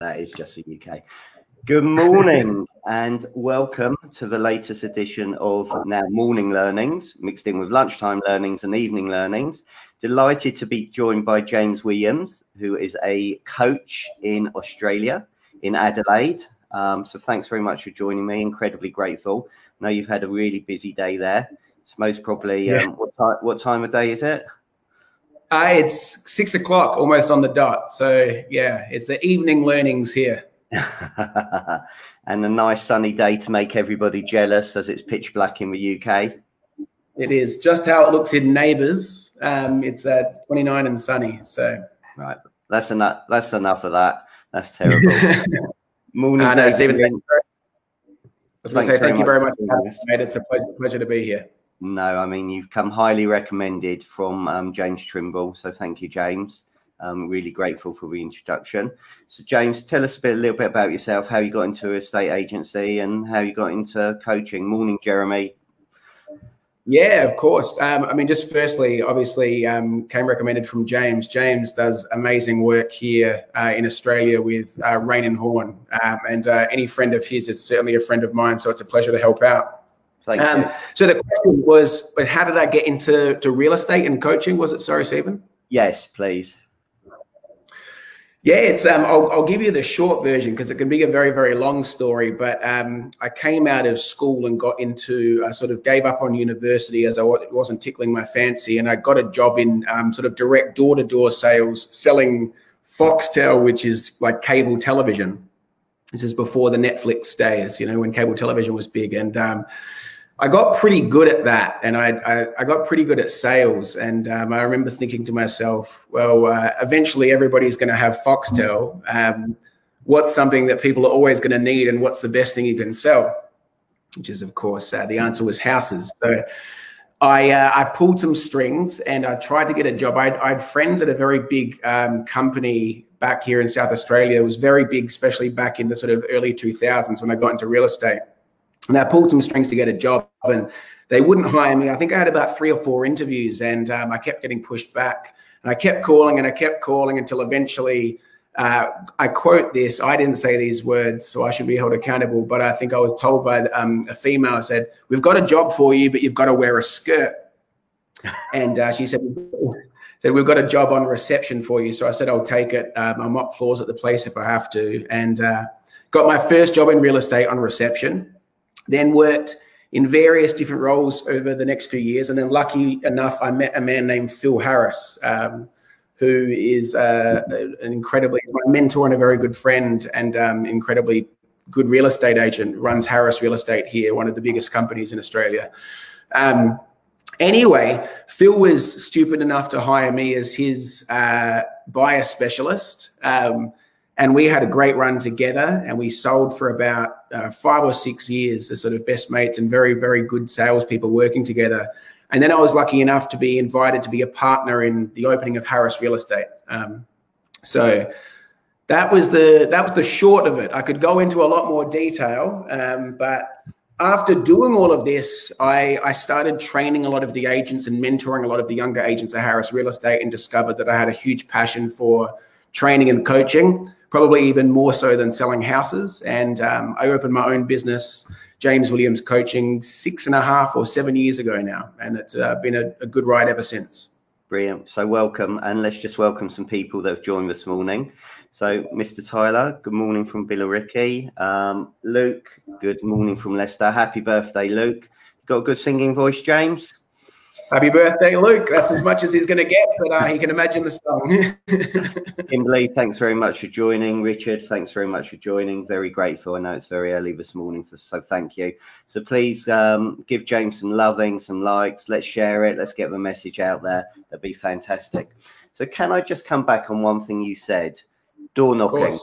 That is just the UK. Good morning and welcome to the latest edition of now morning learnings, mixed in with lunchtime learnings and evening learnings. Delighted to be joined by James Williams, who is a coach in Australia, in Adelaide. Um, so thanks very much for joining me. Incredibly grateful. I know you've had a really busy day there. It's most probably um, what, what time of day is it? Uh, it's six o'clock, almost on the dot. So yeah, it's the evening learnings here. and a nice sunny day to make everybody jealous as it's pitch black in the UK. It is just how it looks in Neighbours. Um, it's at 29 and sunny. So right, that's enough. That's enough of that. That's terrible. Morning, uh, no, I was going to say thank you very much. It's a pleasure, pleasure to be here. No, I mean you've come highly recommended from um, James Trimble, so thank you, James. I'm really grateful for the introduction. So, James, tell us a bit, a little bit about yourself, how you got into a estate agency, and how you got into coaching. Morning, Jeremy. Yeah, of course. Um, I mean, just firstly, obviously, um, came recommended from James. James does amazing work here uh, in Australia with uh, Raine and Horne, um, and uh, any friend of his is certainly a friend of mine. So it's a pleasure to help out. Thank um, you. So the question was, how did I get into to real estate and coaching? Was it sorry, Stephen? Yes, please. Yeah, it's um, I'll, I'll give you the short version because it can be a very very long story. But um, I came out of school and got into I sort of gave up on university as I wasn't tickling my fancy, and I got a job in um, sort of direct door to door sales, selling Foxtel, which is like cable television. This is before the Netflix days, you know, when cable television was big, and um, I got pretty good at that, and I I, I got pretty good at sales. And um, I remember thinking to myself, well, uh, eventually everybody's going to have Foxtel. Um, what's something that people are always going to need, and what's the best thing you can sell? Which is, of course, uh, the answer was houses. So I uh, I pulled some strings and I tried to get a job. I, I had friends at a very big um, company back here in South Australia. It was very big, especially back in the sort of early 2000s when I got into real estate and I pulled some strings to get a job, and they wouldn't hire me. I think I had about three or four interviews, and um, I kept getting pushed back. And I kept calling and I kept calling until eventually uh, I quote this. I didn't say these words, so I should be held accountable. But I think I was told by um, a female said, "We've got a job for you, but you've got to wear a skirt." and uh, she said, "said We've got a job on reception for you." So I said, "I'll take it. Um, I'll mop floors at the place if I have to." And uh, got my first job in real estate on reception. Then worked in various different roles over the next few years. And then, lucky enough, I met a man named Phil Harris, um, who is uh, an incredibly my mentor and a very good friend, and um, incredibly good real estate agent. Runs Harris Real Estate here, one of the biggest companies in Australia. Um, anyway, Phil was stupid enough to hire me as his uh, buyer specialist. And we had a great run together and we sold for about uh, five or six years as sort of best mates and very very good salespeople working together. And then i was lucky enough to be invited to be a partner in the opening of harris real estate. Um, so that was the that was the short of it. I could go into a lot more detail um, but after doing all of this I, I started training a lot of the agents and mentoring a lot of the younger agents at harris real estate and discovered that i had a huge passion for training and coaching probably even more so than selling houses. And um, I opened my own business, James Williams Coaching, six and a half or seven years ago now. And it's uh, been a, a, good ride ever since. Brilliant. So, welcome. And let's just welcome some people that have joined this morning. So, Mr. Tyler, good morning from Billericay. Um, Luke, good morning from Leicester. Happy birthday, Luke. Got a good singing voice, James? Happy birthday, Luke. That's as much as he's going to get, but uh, he can imagine the song. Kimberly, thanks very much for joining. Richard, thanks very much for joining. Very grateful. I know it's very early this morning, so thank you. So please um, give James some loving, some likes. Let's share it. Let's get the message out there. That'd be fantastic. So, can I just come back on one thing you said? Door knocking.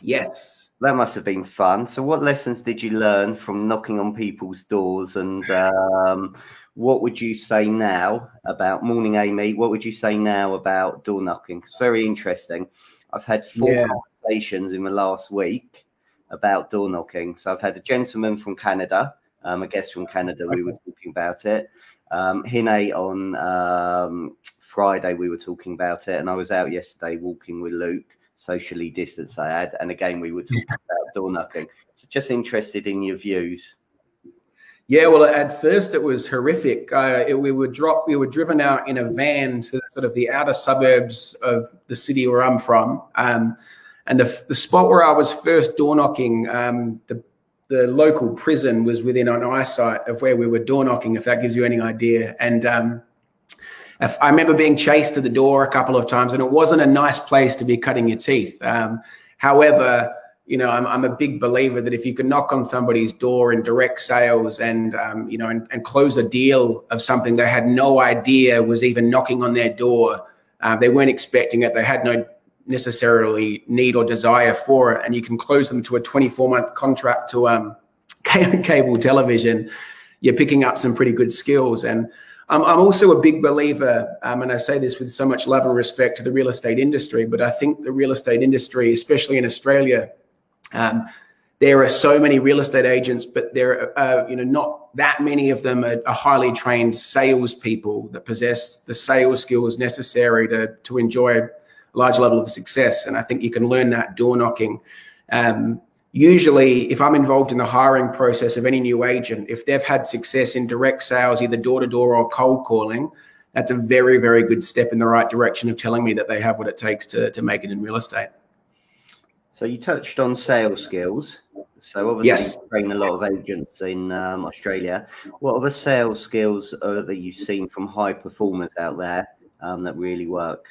Yes. That must have been fun. So, what lessons did you learn from knocking on people's doors? And um, what would you say now about morning amy what would you say now about door knocking? It's very interesting. I've had four yeah. conversations in the last week about door knocking. So i've had a gentleman from canada um, a guest from canada we were talking about it. Um, Hine on um, friday we were talking about it and i was out yesterday walking with luke socially distanced they had. And again, we were talking about door knocking. So just interested in your views. Yeah, well, at first it was horrific. Uh, it, we were dropped, we were driven out in a van to sort of the outer suburbs of the city where I'm from. Um, and the, the spot where I was first door knocking, um, the, the local prison was within an eyesight of where we were door knocking, if that gives you any idea. And um, I remember being chased to the door a couple of times, and it wasn't a nice place to be cutting your teeth. Um, however, you know, I'm, I'm a big believer that if you can knock on somebody's door in direct sales and, um, you know, and, and, close a deal of something they had no idea was even knocking on their door, uh, they weren't expecting it, they had no necessarily need or desire for it, and you can close them to a 24 month contract to um, cable television, you're picking up some pretty good skills. And I'm also a big believer, um, and I say this with so much love and respect to the real estate industry, but I think the real estate industry, especially in Australia, um, there are so many real estate agents, but there are, uh, you know, not that many of them are, are highly trained salespeople that possess the sales skills necessary to to enjoy a large level of success. And I think you can learn that door knocking. Um, usually, if I'm involved in the hiring process of any new agent, if they've had success in direct sales, either door to door or cold calling, that's a very, very good step in the right direction of telling me that they have what it takes to to make it in real estate. So you touched on sales skills. So obviously yes. you train a lot of agents in um, Australia. What other sales skills are that you've seen from high performers out there um, that really work?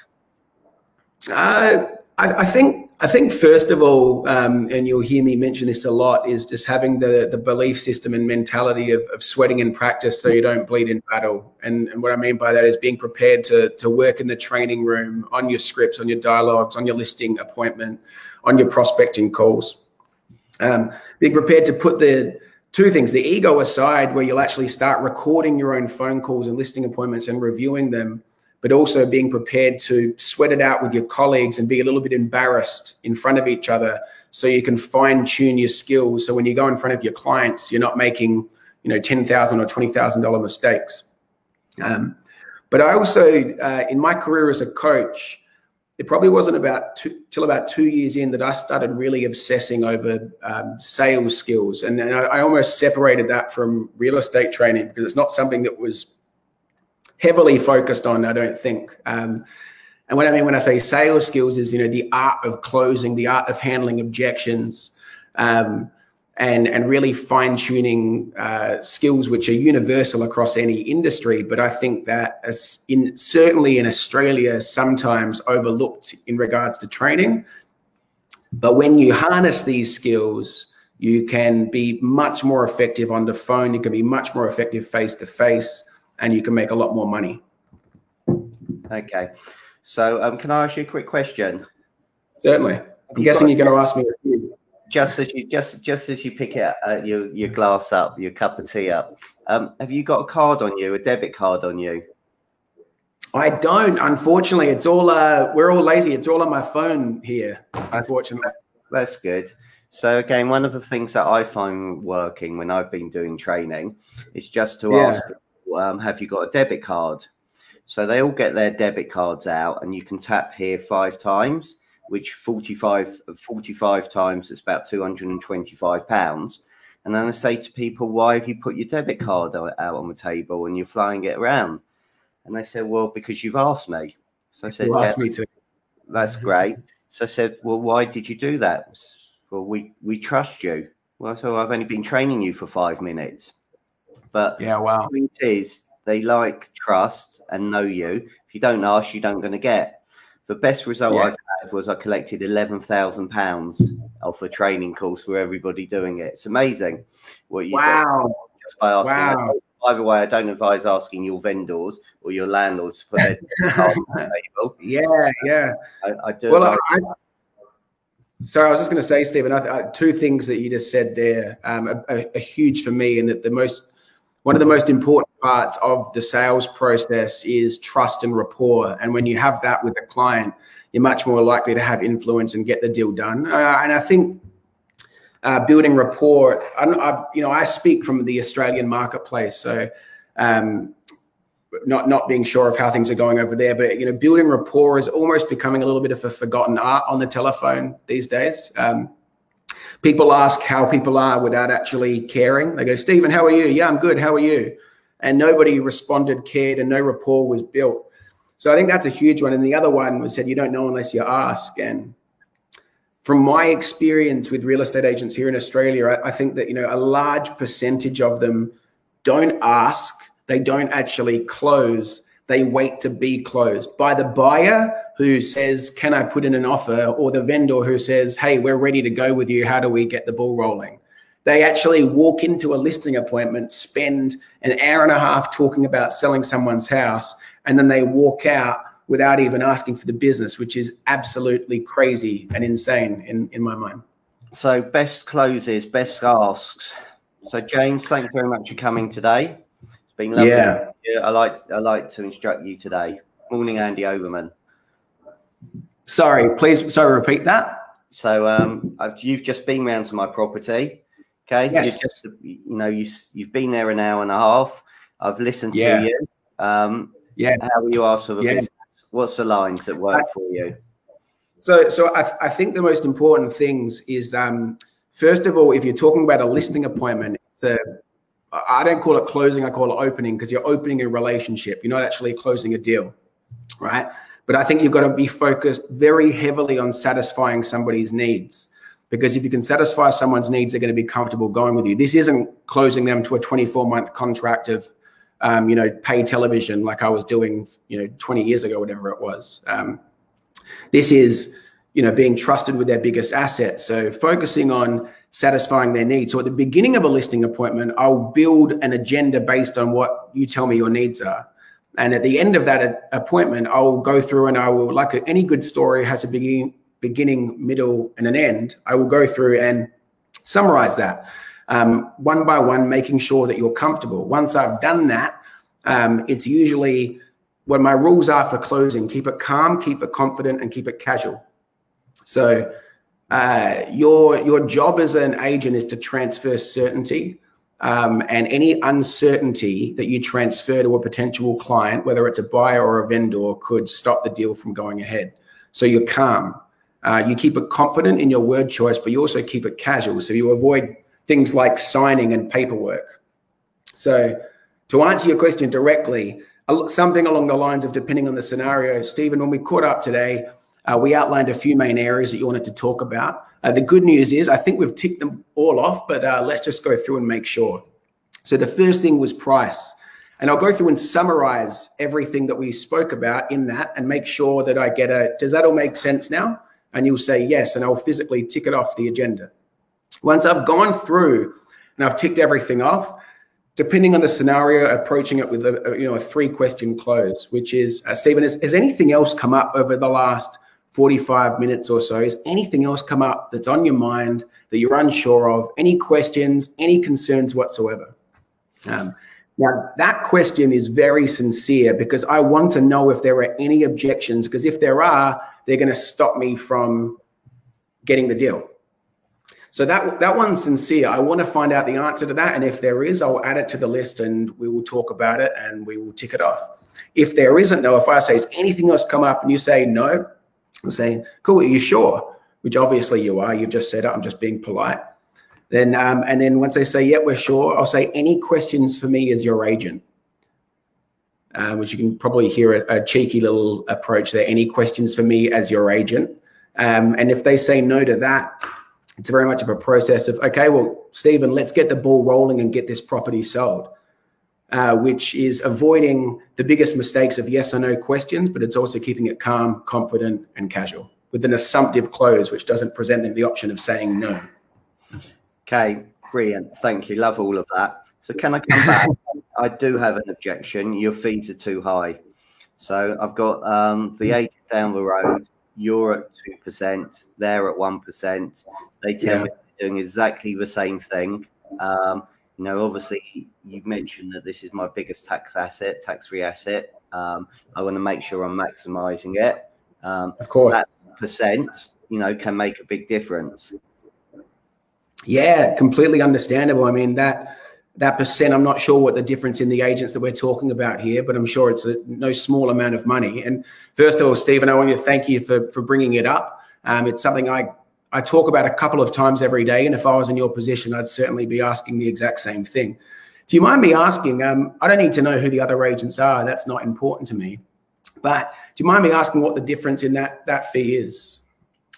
Uh, I, I, think I think first of all, um, and you'll hear me mention this a lot, is just having the the belief system and mentality of, of sweating in practice so you don't bleed in battle. And, and what I mean by that is being prepared to to work in the training room on your scripts, on your dialogues, on your listing appointment on your prospecting calls. Um, being prepared to put the two things the ego aside, where you'll actually start recording your own phone calls and listing appointments and reviewing them, but also being prepared to sweat it out with your colleagues and be a little bit embarrassed in front of each other so you can fine tune your skills. So when you go in front of your clients, you're not making you know ten thousand or twenty thousand dollar mistakes. Um, but I also, uh, in my career as a coach, it probably wasn't about two, till about two years in that I started really obsessing over um, sales skills, and, and I, I, almost separated that from real estate training because it's not something that was heavily focused on. I don't think. Um, and what I mean when I say sales skills is you know the art of closing, the art of handling objections. Um, and and really fine tuning uh, skills which are universal across any industry. But I think that as in certainly in Australia, sometimes overlooked in regards to training. But when you harness these skills, you can be much more effective on the phone. You can be much more effective face to face, and you can make a lot more money. Okay, so um, can I ask you a quick question? Certainly. I'm guessing you're going to ask me just as you just just as you pick it uh, your your glass up, your cup of tea up, um, have you got a card on you, a debit card on you? I don't. Unfortunately, it's all uh, we're all lazy. It's all on my phone here. Unfortunately, that's good. So again, one of the things that I find working when I've been doing training is just to yeah. ask, um, "Have you got a debit card?" So they all get their debit cards out, and you can tap here five times which 45, 45 times it's about 225 pounds. And then I say to people, why have you put your debit card out on the table and you're flying it around? And they said, well, because you've asked me. So I said, yeah, me to. That's great. So I said, well, why did you do that? Well, we, we trust you. Well, so I've only been training you for five minutes. But yeah, wow. The point is, they like trust and know you. If you don't ask, you don't going to get. The best result yeah. I've had was I collected eleven thousand pounds off a training course for everybody doing it. It's amazing what you wow. do just by asking. Wow. By the way, I don't advise asking your vendors or your landlords to put their card on the table. Yeah, yeah. I, I do. Well, I, I, so I was just going to say, Stephen, I, two things that you just said there um, are, are huge for me, and that the most one of the most important parts of the sales process is trust and rapport. And when you have that with a client, you're much more likely to have influence and get the deal done. Uh, and I think uh, building rapport, I, I, you know, I speak from the Australian marketplace. So um, not not being sure of how things are going over there. But you know, building rapport is almost becoming a little bit of a forgotten art on the telephone these days. Um, people ask how people are without actually caring. They go, Stephen, how are you? Yeah, I'm good. How are you? And nobody responded, cared, and no rapport was built. So I think that's a huge one. And the other one was said, you don't know unless you ask. And from my experience with real estate agents here in Australia, I, I think that you know a large percentage of them don't ask they don't actually close. They wait to be closed by the buyer who says, Can I put in an offer? or the vendor who says, Hey, we're ready to go with you. How do we get the ball rolling? They actually walk into a listing appointment, spend an hour and a half talking about selling someone's house, and then they walk out without even asking for the business, which is absolutely crazy and insane in, in my mind. So, best closes, best asks. So, James, thanks very much for coming today It's been lovely. Yeah. I like I like to instruct you today. Morning, Andy Overman. Sorry, please. Sorry, repeat that. So, um, I've, you've just been round to my property. Okay. Yes. You've just, you know, you you've been there an hour and a half. I've listened to yeah. you. Um, yeah. How are you after the yeah. business? What's the lines that work for you? So, so I, I think the most important things is, um, first of all, if you're talking about a listing appointment, it's a I don't call it closing, I call it opening because you're opening a relationship. You're not actually closing a deal, right? But I think you've got to be focused very heavily on satisfying somebody's needs because if you can satisfy someone's needs, they're going to be comfortable going with you. This isn't closing them to a 24 month contract of, um, you know, pay television like I was doing, you know, 20 years ago, whatever it was. Um, this is, you know, being trusted with their biggest asset. So focusing on satisfying their needs. So at the beginning of a listing appointment, I'll build an agenda based on what you tell me your needs are. And at the end of that appointment, I'll go through and I will, like any good story has a beginning, beginning, middle, and an end. I will go through and summarize that um, one by one, making sure that you're comfortable. Once I've done that, um, it's usually what my rules are for closing keep it calm, keep it confident, and keep it casual. So, uh, your your job as an agent is to transfer certainty, um, and any uncertainty that you transfer to a potential client, whether it's a buyer or a vendor, could stop the deal from going ahead. So you're calm. Uh, you keep it confident in your word choice, but you also keep it casual. So you avoid things like signing and paperwork. So to answer your question directly, something along the lines of depending on the scenario, Stephen, when we caught up today, uh, we outlined a few main areas that you wanted to talk about. Uh, the good news is, I think we've ticked them all off, but uh, let's just go through and make sure. So the first thing was price. And I'll go through and summarize everything that we spoke about in that and make sure that I get a does that all make sense now? And you'll say yes, and I'll physically tick it off the agenda. Once I've gone through and I've ticked everything off, depending on the scenario, approaching it with a, you know a three question close, which is uh, Stephen, has, has anything else come up over the last 45 minutes or so, is anything else come up that's on your mind that you're unsure of? Any questions, any concerns whatsoever? Um, now, that question is very sincere because I want to know if there are any objections, because if there are, they're going to stop me from getting the deal. So that that one's sincere. I want to find out the answer to that, and if there is, I'll add it to the list, and we will talk about it, and we will tick it off. If there isn't, though, if I say, "Is anything else come up?" and you say no, I'm saying, cool, are you sure? Which obviously you are. You've just said it. I'm just being polite. Then, um, and then once they say, yeah, we're sure, I'll say, any questions for me as your agent? Uh, which you can probably hear a, a, cheeky little approach there. Any questions for me as your agent? Um, and if they say no to that, it's very much of a process of, okay, well, Stephen, let's get the ball rolling and get this property sold uh, which is avoiding the biggest mistakes of yes or no questions, but it's also keeping it calm, confident, and casual with an assumptive close, which doesn't present them the option of saying no. Okay, brilliant. Thank you. Love all of that. So, can I come back? I do have an objection. Your fees are too high. So, I've got um, the agent down the road. You're at 2%, they're at 1%. They tell yeah. me doing exactly the same thing. Um, you know, obviously, you mentioned that this is my biggest tax asset, tax-free asset. Um, I want to make sure I'm maximising it. Um, of course, that percent, you know, can make a big difference. Yeah, completely understandable. I mean that that percent, I'm not sure what the difference in the agents that we're talking about here, but I'm sure it's a no small amount of money. And first of all, Stephen, I want to thank you for for bringing it up. Um, it's something I I talk about a couple of times every day, and if I was in your position, I'd certainly be asking the exact same thing. Do you mind me asking? Um, I don't need to know who the other agents are. That's not important to me. But do you mind me asking what the difference in that that fee is?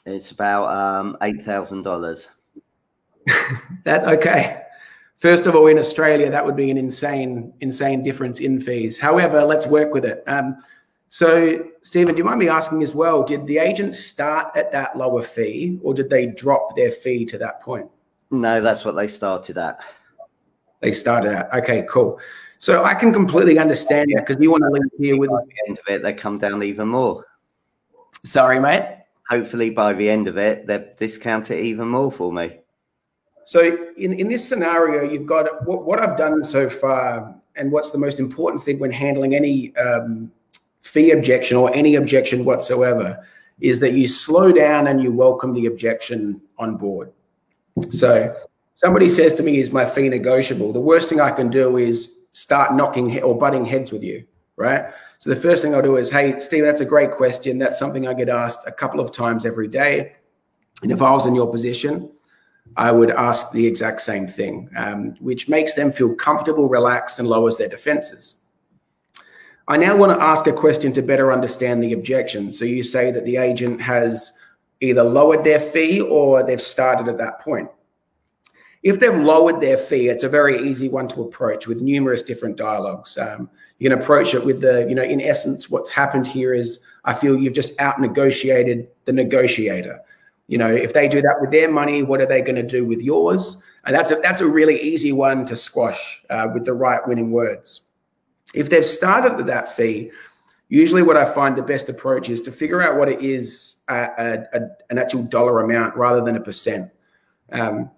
It's about um, eight thousand dollars. That's okay. First of all, in Australia, that would be an insane, insane difference in fees. However, let's work with it. Um, so, Stephen, do you mind me asking as well? Did the agent start at that lower fee, or did they drop their fee to that point? No, that's what they started at. They started at. Okay, cool. So I can completely understand that because you want to link here with by the end of it, they come down even more. Sorry, mate. Hopefully, by the end of it, they discount it even more for me. So in, in this scenario, you've got what, what I've done so far, and what's the most important thing when handling any um, fee objection or any objection whatsoever, is that you slow down and you welcome the objection on board. So somebody says to me, "Is my fee negotiable?" The worst thing I can do is start knocking or butting heads with you, right? So the first thing I'll do is, "Hey, Steve, that's a great question. That's something I get asked a couple of times every day." And if I was in your position, I would ask the exact same thing, um, which makes them feel comfortable, relaxed, and lowers their defenses. I now want to ask a question to better understand the objection. So you say that the agent has either lowered their fee or they've started at that point. If they've lowered their fee, it's a very easy one to approach with numerous different dialogues. Um, you can approach it with the, you know, in essence, what's happened here is I feel you've just out negotiated the negotiator. You know, if they do that with their money, what are they going to do with yours? And that's a that's a really easy one to squash uh, with the right winning words. If they've started with that fee, usually what I find the best approach is to figure out what it is a, a, an actual dollar amount rather than a percent. Um,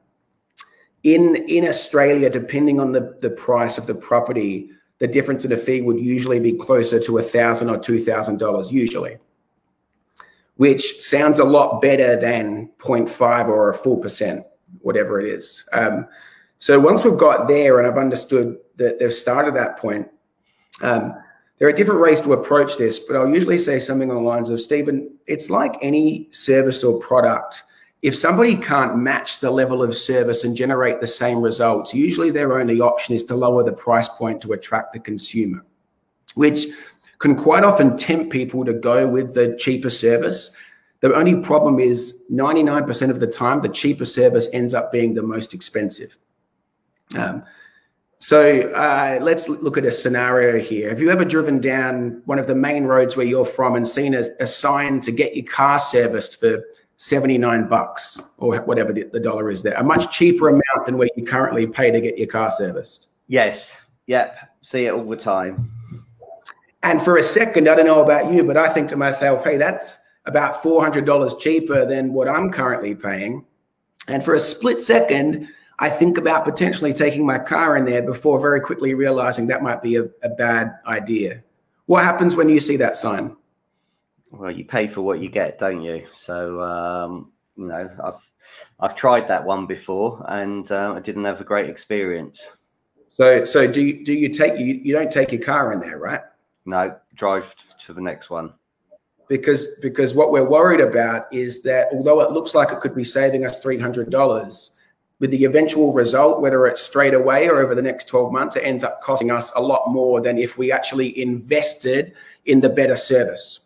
in in Australia, depending on the, the price of the property, the difference in a fee would usually be closer to a thousand or two thousand dollars, usually which sounds a lot better than 0.5 or a full percent, whatever it is. Um, so once we've got there and I've understood that they've started that point, um, there are different ways to approach this, but I'll usually say something on the lines of Stephen, it's like any service or product. If somebody can't match the level of service and generate the same results, usually their only option is to lower the price point to attract the consumer, which can quite often tempt people to go with the cheaper service. The only problem is 99% of the time, the cheaper service ends up being the most expensive. Um, so uh, let's look at a scenario here. Have you ever driven down one of the main roads where you're from and seen a, a sign to get your car serviced for 79 bucks or whatever the, the, dollar is there, a much cheaper amount than where you currently pay to get your car serviced? Yes. Yep. See it all the time. And for a second, I don't know about you, but I think to myself, hey, that's about $400 cheaper than what I'm currently paying. And for a split second, I think about potentially taking my car in there before very quickly realizing that might be a, a bad idea. What happens when you see that sign? Well, you pay for what you get, don't you? So, um, you know, I've I've tried that one before, and uh, I didn't have a great experience. So, so do you, do you take you you don't take your car in there, right? No, drive to the next one. Because because what we're worried about is that although it looks like it could be saving us three hundred dollars, with the eventual result, whether it's straight away or over the next 12 months, it ends up costing us a lot more than if we actually invested in the better service.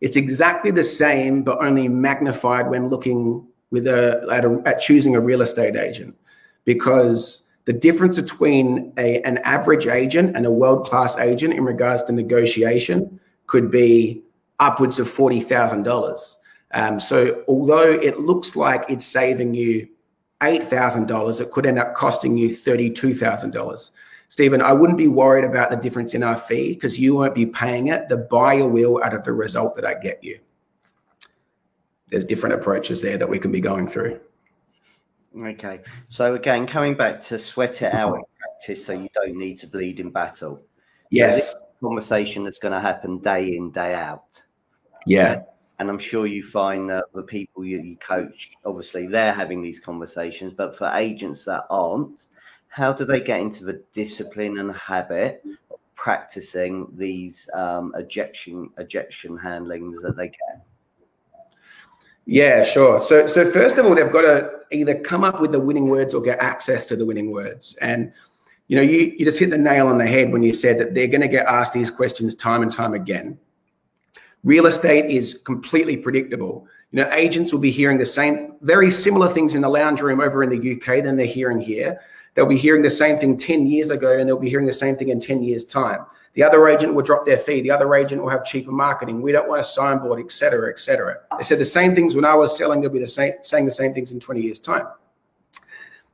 It's exactly the same, but only magnified when looking with a at, a, at choosing a real estate agent, because the difference between a, an average agent and a world class agent in regards to negotiation could be upwards of $40,000. Um, so, although it looks like it's saving you $8,000, it could end up costing you $32,000. Stephen, I wouldn't be worried about the difference in our fee because you won't be paying it. The buyer will out of the result that I get you. There's different approaches there that we can be going through. Okay. So again, coming back to sweat it out in practice so you don't need to bleed in battle. Yes. So conversation that's going to happen day in, day out. Yeah. And I'm sure you find that the people you, you coach, obviously they're having these conversations, but for agents that aren't, how do they get into the discipline and habit of practicing these um, ejection ejection handlings that they get? Yeah, sure. So, so first of all, they've got to either come up with the winning words or get access to the winning words. And you know, you, you just hit the nail on the head when you said that they're going to get asked these questions time and time again. Real estate is completely predictable. You know, agents will be hearing the same, very similar things in the lounge room over in the UK than they're hearing here. They'll be hearing the same thing 10 years ago and they'll be hearing the same thing in 10 years' time. The other agent will drop their fee. The other agent will have cheaper marketing. We don't want a signboard, et cetera, et cetera. They said the same things when I was selling. They'll be the same, saying the same things in 20 years' time.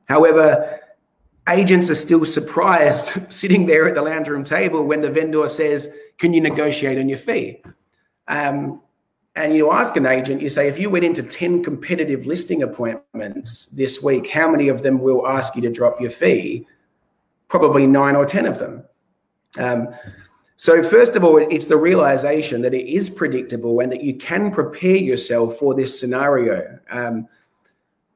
However, agents are still surprised sitting there at the lounge room table when the vendor says, "Can you negotiate on your fee?" Um, and you ask an agent, you say, if you went into 10 competitive listing appointments this week, how many of them will ask you to drop your fee? Probably nine or 10 of them. Um, so, first of all, it's the realization that it is predictable and that you can prepare yourself for this scenario. Um,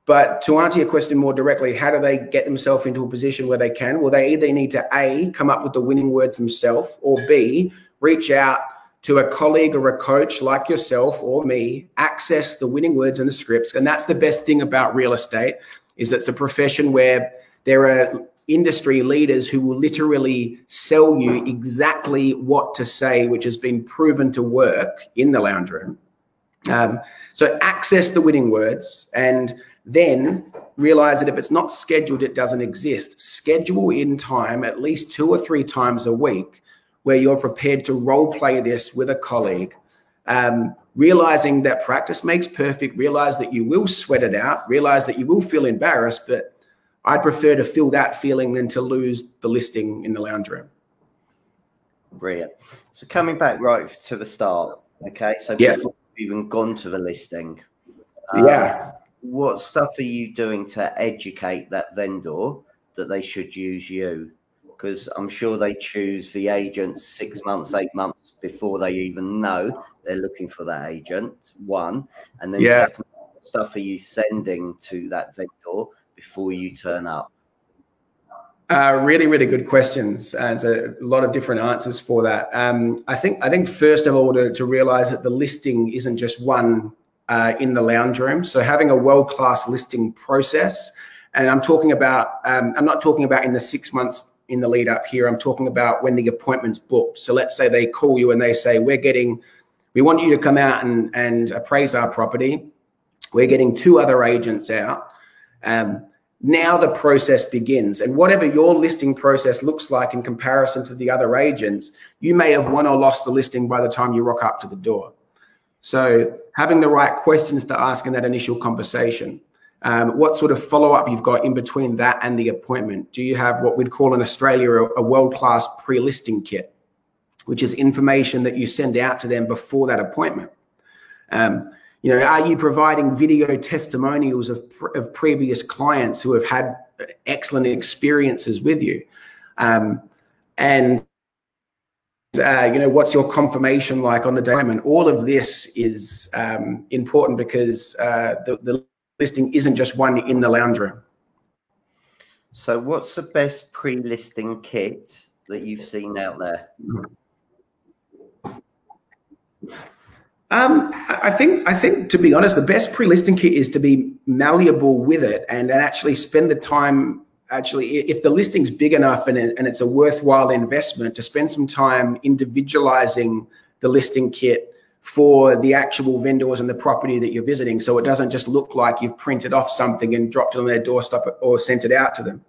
but to answer your question more directly, how do they get themselves into a position where they can? Well, they either need to A, come up with the winning words themselves, or B, reach out to a colleague or a coach like yourself or me, access the winning words and the scripts. And that's the best thing about real estate is it's a profession where there are industry leaders who will literally sell you exactly what to say, which has been proven to work in the lounge room. Um, so access the winning words and then realize that if it's not scheduled, it doesn't exist. Schedule in time at least two or three times a week where you're prepared to role play this with a colleague, um, realizing that practice makes perfect, realize that you will sweat it out, realize that you will feel embarrassed, but I'd prefer to feel that feeling than to lose the listing in the lounge room. Brilliant. So coming back right to the start, okay. So yes. even gone to the listing, um, yeah. What stuff are you doing to educate that vendor that they should use you? Because I'm sure they choose the agent six months, eight months before they even know they're looking for that agent. One, and then yeah. second, stuff are you sending to that vendor before you turn up? Uh, really, really good questions, and a lot of different answers for that. Um, I think, I think first of all, to, to realize that the listing isn't just one uh, in the lounge room. So having a world class listing process, and I'm talking about, um, I'm not talking about in the six months in the lead up here. I'm talking about when the appointment's booked. So let's say they call you and they say, We're getting, we want you to come out and, and appraise our property. We're getting two other agents out. Um, now the process begins. And whatever your listing process looks like in comparison to the other agents, you may have won or lost the listing by the time you rock up to the door. So having the right questions to ask in that initial conversation um, what sort of follow up you've got in between that and the appointment. Do you have what we'd call in Australia a, a world class pre listing kit, which is information that you send out to them before that appointment? Um, you know, are you providing video testimonials of, of previous clients who have had excellent experiences with you? Um, and uh, you know, what's your confirmation like on the diamond? All of this is um, important because uh, the, the listing isn't just one in the lounge room. So, what's the best pre-listing kit that you've seen out there? Um, I think I think to be honest, the best pre-listing kit is to be malleable with it and, and actually spend the time. Actually, if the listing's big enough and, and it's a worthwhile investment, to spend some time individualizing the listing kit for the actual vendors and the property that you're visiting. So it doesn't just look like you've printed off something and dropped it on their doorstep or sent it out to them.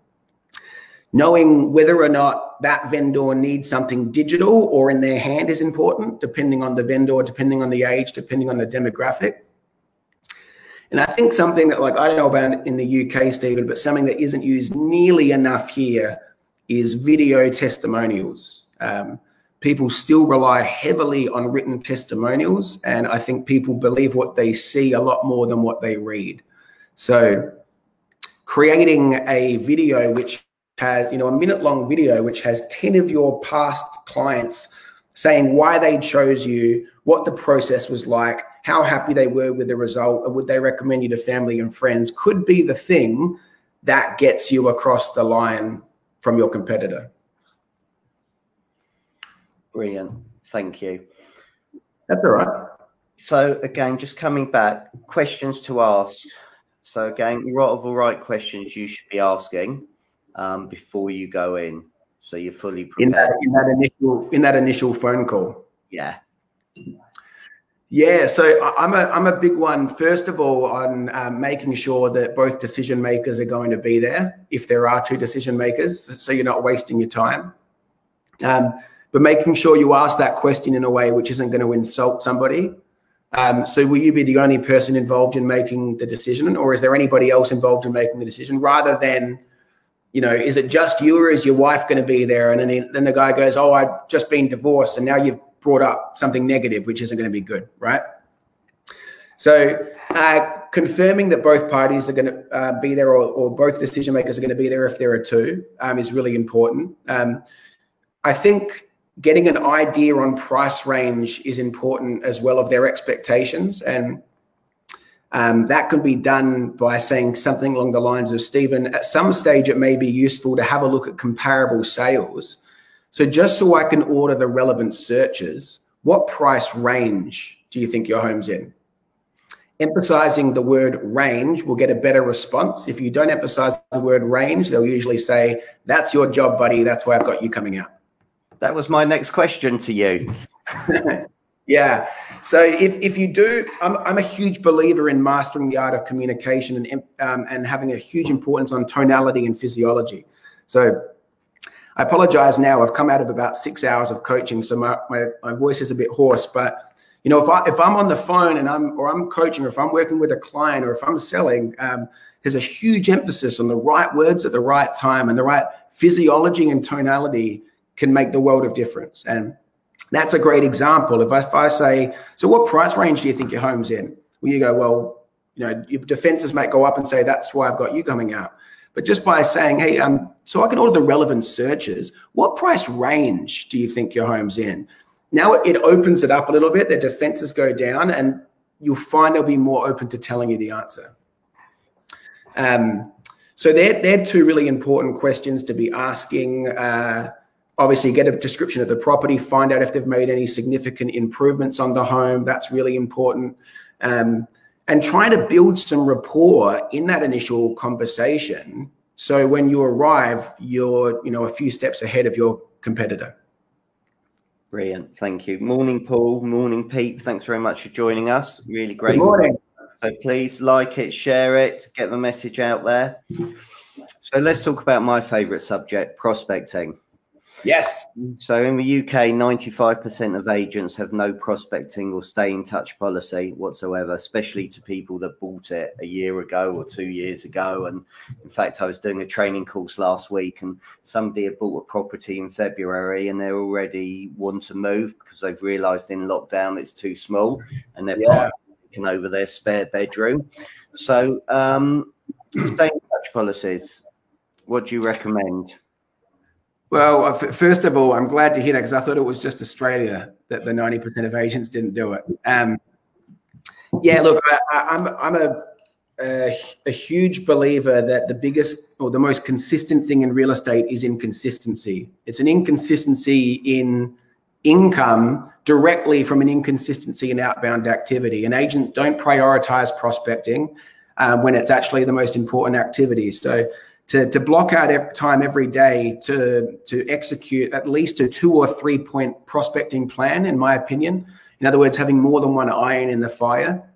Knowing whether or not that vendor needs something digital or in their hand is important, depending on the vendor, depending on the age, depending on the demographic. And I think something that, like, I don't know about in the UK, Stephen, but something that isn't used nearly enough here is video testimonials. Um, people still rely heavily on written testimonials. And I think people believe what they see a lot more than what they read. So creating a video which has, you know, a minute long video which has 10 of your past clients saying why they chose you, what the process was like, how happy they were with the result, and would they recommend you to family and friends could be the thing that gets you across the line from your competitor. Brilliant. Thank you. That's all right. So again, just coming back, questions to ask. So again, a lot of the right questions you should be asking um, before you go in, so you're fully prepared. In that, in that initial in that initial phone call. Yeah. Yeah, so I'm a I'm a big one. First of all, on um, making sure that both decision makers are going to be there, if there are two decision makers, so you're not wasting your time. Um, but making sure you ask that question in a way which isn't going to insult somebody. Um, so will you be the only person involved in making the decision, or is there anybody else involved in making the decision? Rather than, you know, is it just you, or is your wife going to be there? And then he, then the guy goes, "Oh, I've just been divorced, and now you've brought up something negative, which isn't going to be good, right? So, uh, confirming that both parties are going to uh, be there or, or, both decision makers are going to be there if there are two um, is really important. Um, I think getting an idea on price range is important as well of their expectations. And um, that can be done by saying something along the lines of Stephen, at some stage, it may be useful to have a look at comparable sales so just so I can order the relevant searches, what price range do you think your home's in? Emphasizing the word range will get a better response. If you don't emphasize the word range, they'll usually say, That's your job, buddy. That's why I've got you coming out. That was my next question to you. yeah. So if, if you do, I'm, I'm a huge believer in mastering the art of communication and, um, and having a huge importance on tonality and physiology. So I apologize now. I've come out of about six hours of coaching, so my, my, my voice is a bit hoarse. But you know, if I if I'm on the phone and I'm or I'm coaching, or if I'm working with a client, or if I'm selling, um, there's a huge emphasis on the right words at the right time, and the right physiology and tonality can make the world of difference. And that's a great example. If I, if I say, so what price range do you think your home's in? Well, you go, well, you know, your defenses might go up and say, that's why I've got you coming out. But just by saying, hey, um, so I can order the relevant searches, what price range do you think your home's in? Now it opens it up a little bit, their defenses go down, and you'll find they'll be more open to telling you the answer. Um, so they're, they're two really important questions to be asking. Uh, obviously, get a description of the property, find out if they've made any significant improvements on the home. That's really important. Um, and try to build some rapport in that initial conversation. So when you arrive you're you know a few steps ahead of your competitor. Brilliant. Thank you. Morning paul. Morning pete. Thanks very much for joining us. Really great Good morning. So please like it share it get the message out there. So let's talk about my favorite subject prospecting Yes. So in the UK, 95% of agents have no prospecting or stay in touch policy whatsoever, especially to people that bought it a year ago or two years ago. And in fact, I was doing a training course last week and somebody had bought a property in February and they're already want to move because they've realized in lockdown it's too small and they're yeah. over their spare bedroom. So um, stay in touch policies. What do you recommend? Well, first of all, I'm glad to hear that because I thought it was just Australia that the 90% of agents didn't do it. Um, yeah, look, I, am I'm, I'm a, a, a huge believer that the biggest or the most consistent thing in real estate is inconsistency. It's an inconsistency in income directly from an inconsistency in outbound activity. And agents don't prioritize prospecting uh, when it's actually the most important activity. So to, to block out time every day to, to execute at least a two or three point prospecting plan, in my opinion. In other words, having more than one iron in the fire.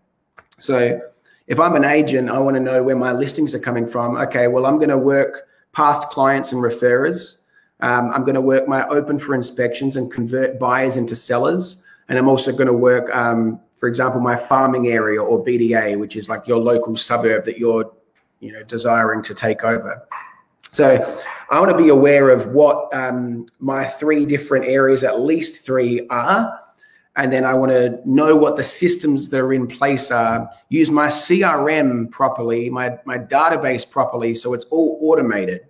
So if I'm an agent, I want to know where my listings are coming from. Okay, well, I'm going to work past clients and referrers. Um, I'm going to work my open for inspections and convert buyers into sellers. And I'm also going to work, um, for example, my farming area or BDA, which is like your local suburb that you're you know desiring to take over. So I want to be aware of what um, my three different areas, at least three, are. And then I want to know what the systems that are in place are, use my CRM properly, my, my database properly, so it's all automated.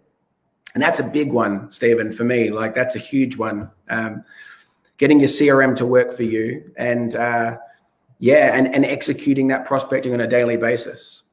And that's a big one, Stephen, for me. Like, that's a huge one. Um, getting your CRM to work for you and, uh, yeah, and, and executing that prospecting on a daily basis.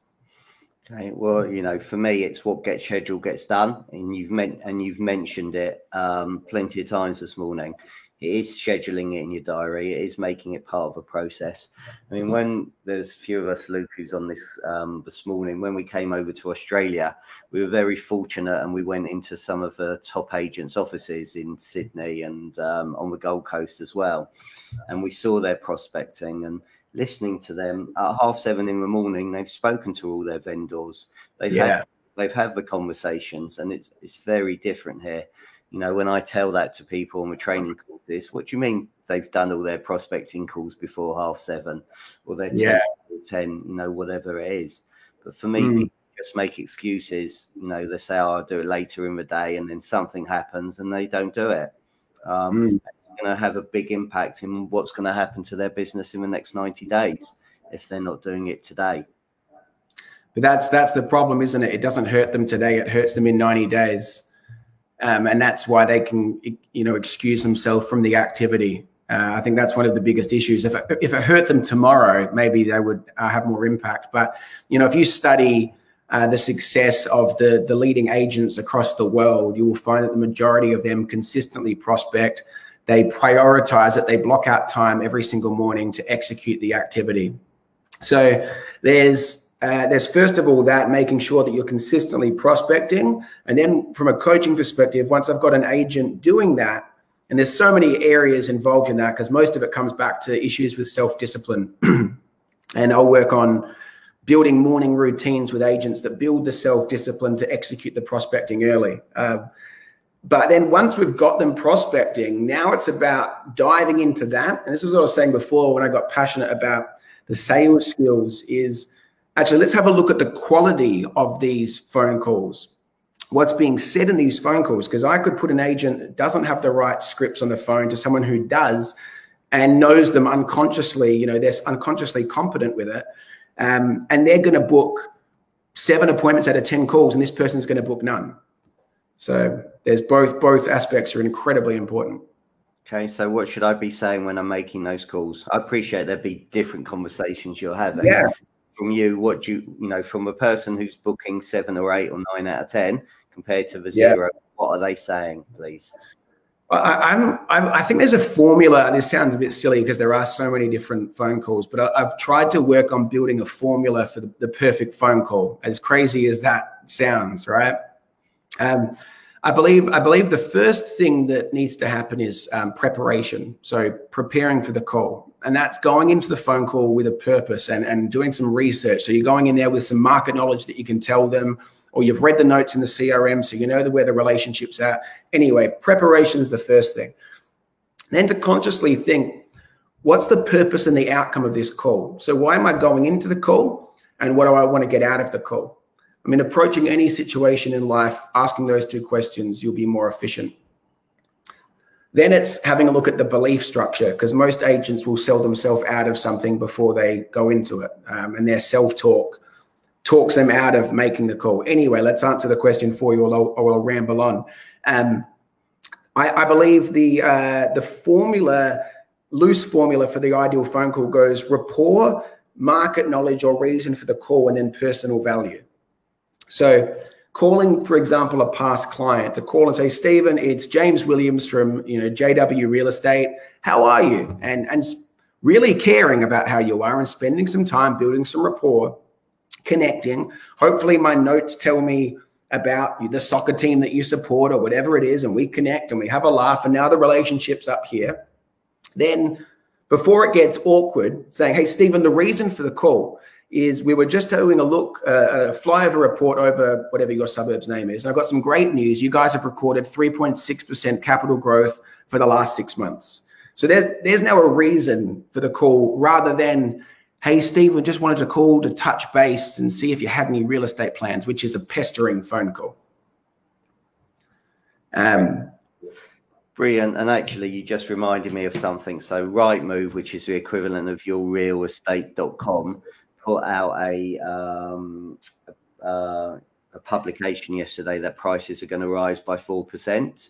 Okay, well, you know, for me, it's what gets scheduled gets done, and you've meant and you've mentioned it um, plenty of times this morning. It is scheduling it in your diary. It is making it part of a process. I mean, when there's a few of us, Luke, who's on this um, this morning, when we came over to Australia, we were very fortunate, and we went into some of the top agents' offices in Sydney and um, on the Gold Coast as well, and we saw their prospecting and listening to them at half seven in the morning. They've spoken to all their vendors. They've yeah. had they've had the conversations, and it's it's very different here. You know, when I tell that to people on the training courses, what do you mean they've done all their prospecting calls before half seven, or they're 10, yeah. 10 you know, whatever it is. But for me, mm. just make excuses. You know, they say, oh, "I'll do it later in the day," and then something happens, and they don't do it. Um, mm going to have a big impact in what's going to happen to their business in the next 90 days if they're not doing it today. But that's that's the problem, isn't it? It doesn't hurt them today; it hurts them in 90 days, um, and that's why they can, you know, excuse themselves from the activity. Uh, I think that's one of the biggest issues. If it, if it hurt them tomorrow, maybe they would uh, have more impact. But you know, if you study uh, the success of the the leading agents across the world, you will find that the majority of them consistently prospect they prioritize it. They block out time every single morning to execute the activity. So there's uh, there's first of all that making sure that you're consistently prospecting, and then from a coaching perspective, once I've got an agent doing that, and there's so many areas involved in that because most of it comes back to issues with self discipline, and I'll work on building morning routines with agents that build the self discipline to execute the prospecting early. Uh, but then once we've got them prospecting, now it's about diving into that. And this is what I was saying before when I got passionate about the sales skills is actually let's have a look at the quality of these phone calls. What's being said in these phone calls? Because I could put an agent that doesn't have the right scripts on the phone to someone who does and knows them unconsciously, you know, they're unconsciously competent with it. Um, and they're going to book seven appointments out of 10 calls, and this person's going to book none. So there's both both aspects are incredibly important. Okay, so what should I be saying when I'm making those calls? I appreciate there'd be different conversations you're having. Yeah. From you, what do you you know from a person who's booking seven or eight or nine out of ten compared to the zero? What are they saying, please? I, am I think there's a formula. This sounds a bit silly because there are so many different phone calls, but I, have tried to work on building a formula for the, the perfect phone call. As crazy as that sounds, right? Um, I believe I believe the first thing that needs to happen is um, preparation. So preparing for the call, and that's going into the phone call with a purpose and and doing some research. So you're going in there with some market knowledge that you can tell them, or you've read the notes in the CRM, so you know the, where the relationships are. Anyway, preparation is the first thing. Then to consciously think, what's the purpose and the outcome of this call? So why am I going into the call, and what do I want to get out of the call? I mean, approaching any situation in life, asking those two questions, you'll be more efficient. Then it's having a look at the belief structure because most agents will sell themselves out of something before they go into it. Um, and their self talk talks them out of making the call. Anyway, let's answer the question for you or I'll, or I'll ramble on. Um, I, I, believe the, uh, the formula, loose formula for the ideal phone call goes rapport, market knowledge or reason for the call, and then personal value. So calling, for example, a past client to call and say, Stephen, it's James Williams from you know JW Real Estate. How are you? And and really caring about how you are and spending some time building some rapport, connecting. Hopefully, my notes tell me about the soccer team that you support or whatever it is, and we connect and we have a laugh, and now the relationship's up here. Then, before it gets awkward, saying, Hey, Stephen, the reason for the call is we were just doing a look, uh, a flyover report over whatever your suburb's name is. And I've got some great news. You guys have recorded 3.6% capital growth for the last six months. So there's, there's now a reason for the call rather than, hey, Steve, we just wanted to call to touch base and see if you had any real estate plans, which is a pestering phone call. Um, Brilliant. And actually, you just reminded me of something. So, Rightmove, which is the equivalent of yourrealestate.com, put out a um, uh, a publication yesterday that prices are going to rise by four percent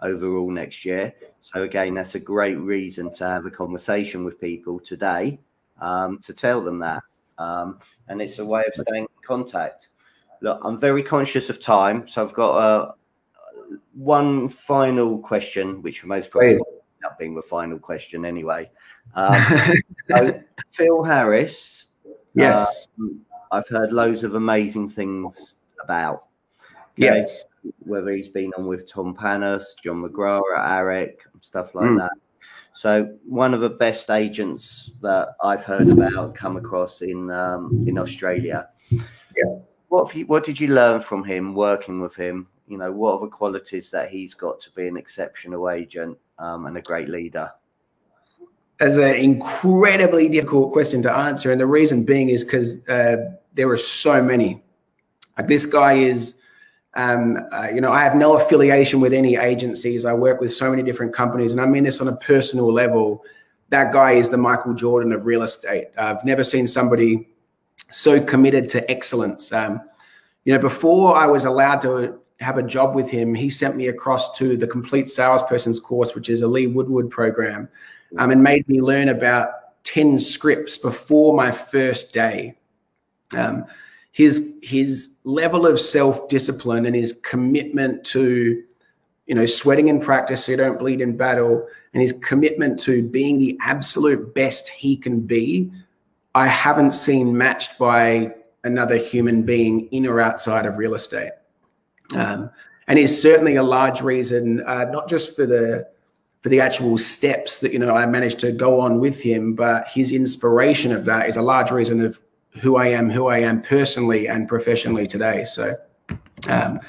overall next year. So again, that's a great reason to have a conversation with people today um, to tell them that, um, and it's a way of staying in contact. look, I'm very conscious of time, so I've got uh, one final question, which for most probably up being the final question anyway. Um, so Phil Harris, yes, um, I've heard loads of amazing things about. Okay? Yes, whether he's been on with Tom Panos, John McGrath, Eric, stuff like mm. that. So one of the best agents that I've heard about come across in um, in Australia. Yeah. What you, what did you learn from him working with him? You know, what are the qualities that he's got to be an exceptional agent um, and a great leader? As an incredibly difficult question to answer, and the reason being is because uh, there are so many. Like this guy is um, uh, you know, I have no affiliation with any agencies. I work with so many different companies, and I mean this on a personal level. That guy is the Michael Jordan of real estate. I've never seen somebody so committed to excellence. Um, you know, before I was allowed to have a job with him, he sent me across to the Complete Salesperson's course, which is a Lee Woodward program, um, and made me learn about 10 scripts before my first day. Um, his his level of self discipline and his commitment to you know sweating in practice so you don't bleed in battle and his commitment to being the absolute best he can be i haven't seen matched by another human being in or outside of real estate um, and is certainly a large reason uh, not just for the for the actual steps that you know i managed to go on with him but his inspiration of that is a large reason of who I am, who I am personally and professionally today. So um,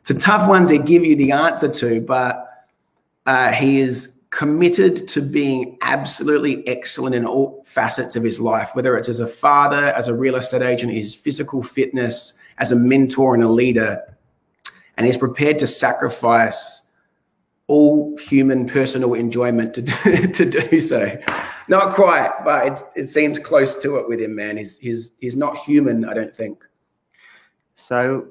it's a tough one to give you the answer to, but uh, he is committed to being absolutely excellent in all facets of his life, whether it's as a father, as a real estate agent, his physical fitness, as a mentor and a leader. And he's prepared to sacrifice all human personal enjoyment to do, to do so. Not quite, but it, it seems close to it with him, man. He's, he's, he's not human, I don't think. So,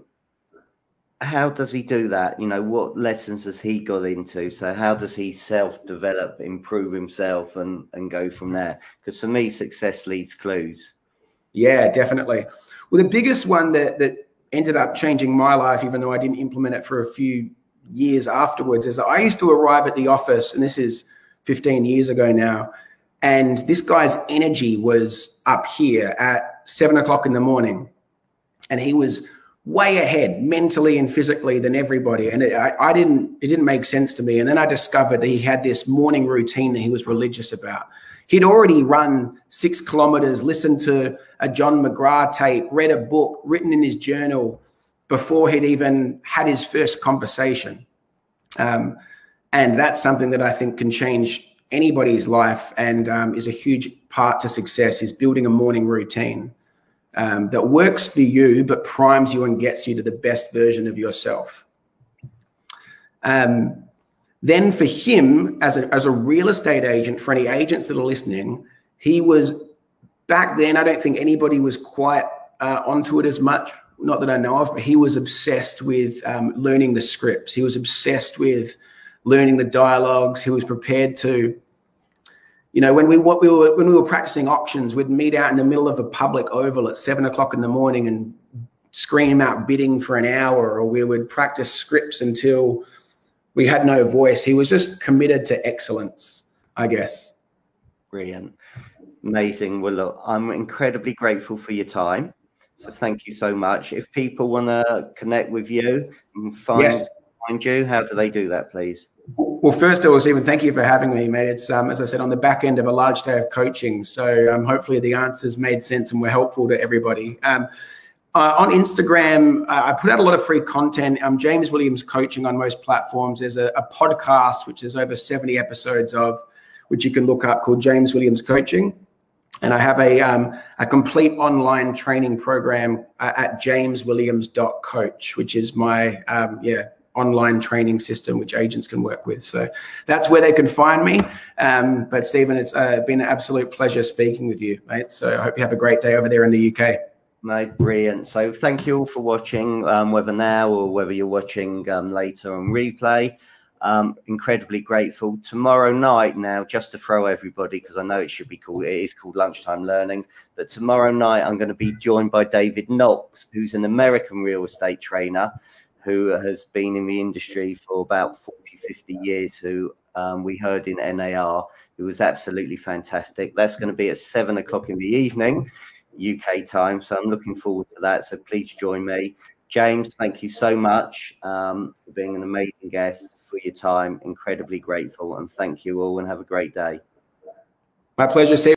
how does he do that? You know, what lessons has he got into? So, how does he self develop, improve himself, and, and go from there? Because for me, success leads clues. Yeah, definitely. Well, the biggest one that, that ended up changing my life, even though I didn't implement it for a few years afterwards, is that I used to arrive at the office, and this is 15 years ago now and this guy's energy was up here at seven o'clock in the morning. And he was way ahead mentally and physically than everybody. And it, I, I, didn't, it didn't make sense to me. And then I discovered that he had this morning routine that he was religious about. He'd already run six kilometers, listened to a John McGrath tape, read a book written in his journal before he'd even had his first conversation. Um, and that's something that I think can change anybody's life and um, is a huge part to success is building a morning routine um, that works for you but primes you and gets you to the best version of yourself um, then for him as a, as a real estate agent for any agents that are listening he was back then i don't think anybody was quite uh, onto it as much not that i know of but he was obsessed with um, learning the scripts he was obsessed with learning the dialogues. He was prepared to, you know, when we what we were when we were practicing auctions, we'd meet out in the middle of a public oval at seven o'clock in the morning and scream out bidding for an hour, or we would practice scripts until we had no voice. He was just committed to excellence, I guess. Brilliant. Amazing. Well, look, I'm incredibly grateful for your time. So thank you so much. If people want to connect with you and find, yes. find you, how do they do that, please? Well, first of all, Stephen, thank you for having me, mate. It's um, as I said on the back end of a large day of coaching, so um, hopefully the answers made sense and were helpful to everybody. Um, uh, on Instagram, uh, I put out a lot of free content. I'm James Williams Coaching on most platforms. There's a, a podcast which is over 70 episodes of, which you can look up called James Williams Coaching. And I have a, um, a complete online training program uh, at jameswilliams.coach, which is my um, yeah online training system which agents can work with. So that's where they can find me. Um, but Stephen, it's uh, been an absolute pleasure speaking with you, mate. So I hope you have a great day over there in the UK. Mate, brilliant. So thank you all for watching, um, whether now or whether you're watching um, later on replay. Um, incredibly grateful. Tomorrow night, now, just to throw everybody, because I know it should be called, it is called Lunchtime Learning, but tomorrow night I'm going to be joined by David Knox, who's an American real estate trainer who has been in the industry for about 40, 50 years, who um, we heard in NAR, who was absolutely fantastic. That's going to be at seven o'clock in the evening, UK time. So I'm looking forward to that. So please join me. James, thank you so much um, for being an amazing guest, for your time. Incredibly grateful. And thank you all and have a great day. My pleasure, Steve.